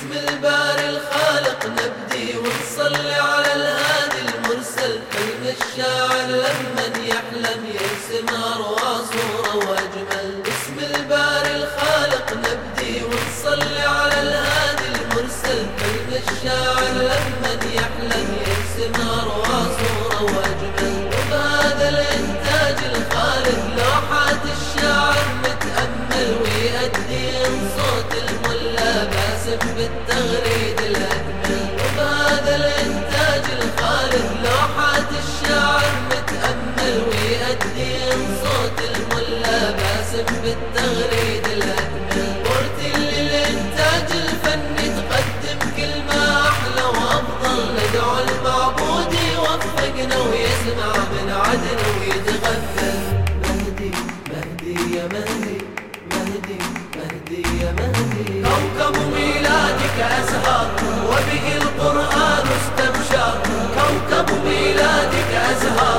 باسم الباري الخالق يا مهدي مهدي مهدي يا مهدي. كوكب ميلادك أزهر وبه القرآن استبشر. كوكب ميلادك أزهر.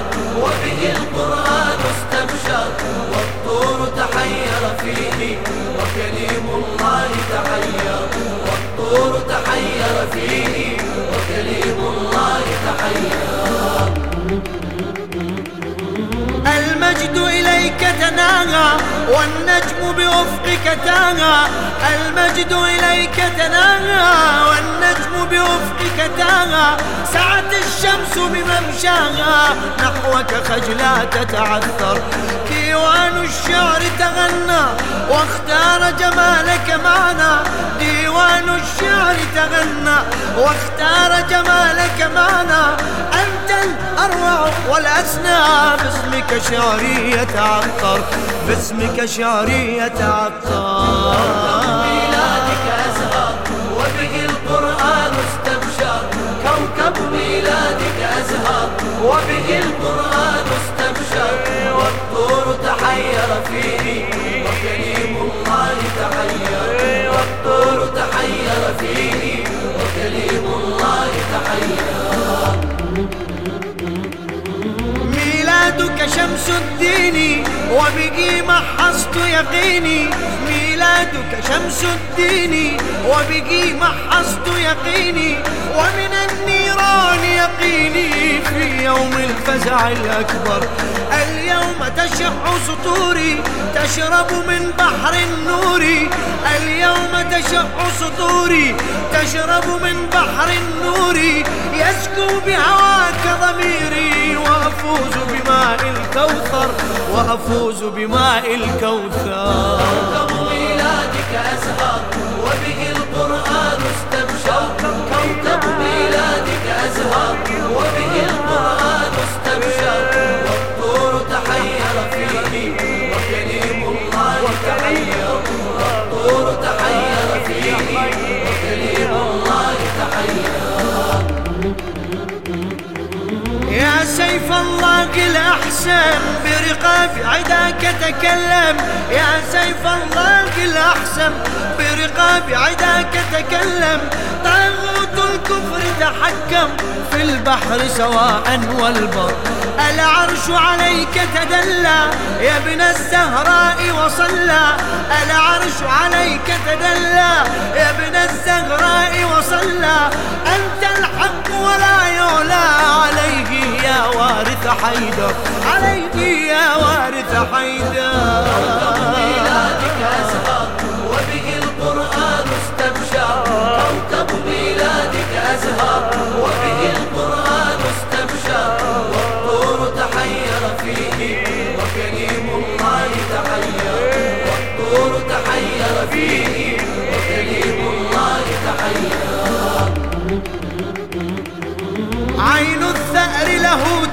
تناهى والنجم بأفقك تاهى المجد إليك تناهى والنجم بأفقك تاهى سعت الشمس بممشاها نحوك خجلا تتعثر. ديوان الشعر تغنى واختار جمالك معنا. ديوان الشعر تغنى واختار جمالك معنا. أنت الأروع والأسنى باسمك شعري يتعطر باسمك شعري يتعطر ميلادك أزهر وبه القرآن استبشر. كوكب ميلادك أزهر وبه القرآن استبشر. والطور تحير فيه وكريم الله تحير. والطور تحير فيه وكريم الله تحير. شمس الدين وبه محصت يقيني. ميلادك شمس الدين وبه محصت يقيني. ومن النيران يقيني في يوم الفزع الأكبر. اليوم تشح سطوري تشرب من بحر النور. اليوم تشح سطوري تشرب من بحر النور. يسكو بهواك ضميري وأفوز بماء الكوثر وأفوز بماء الكوثر. سيف الله الأحسن برقاب عداك تكلم. يا سيف الله الأحسن برقاب عداك تكلم. طاغوت الكفر تحكم في البحر سواء والبر. العرش عليك تدلى يا ابن الزهراء وصلى. العرش عليك تدلى يا ابن الزهراء وصلى. أنت الحق ولا يعلى عليه وارث حيدر. عليه يا وارث حيدر. أزهر وبه القرآن استبشر. كوكب ميلادك أزهر وبه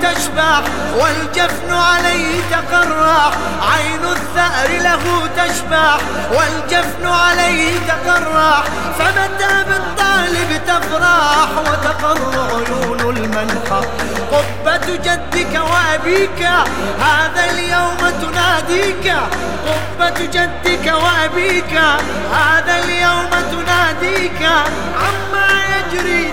له تشبح والجفن عليه تقرح عين الثأر له تشبح والجفن عليه تقرح فمتى بالطالب تفرح وتقر عيون المنحى قبة جدك وأبيك هذا اليوم تناديك. قبة جدك وأبيك هذا اليوم تناديك. عما يجري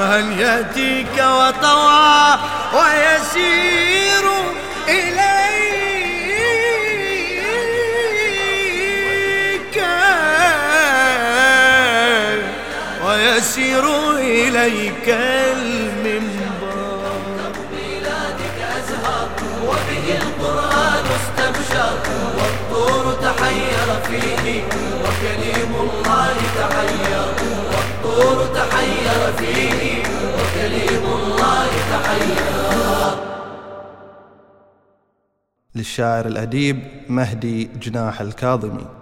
كرها يأتيك وطوعا ويسير إليك ويسير إليك المنبر. ميلادك أزهر وبه القرآن استبشر والطور تحير فيه وكليم الله تحير والطور تحير فيه. للشاعر الأديب مهدي جناح الكاظمي.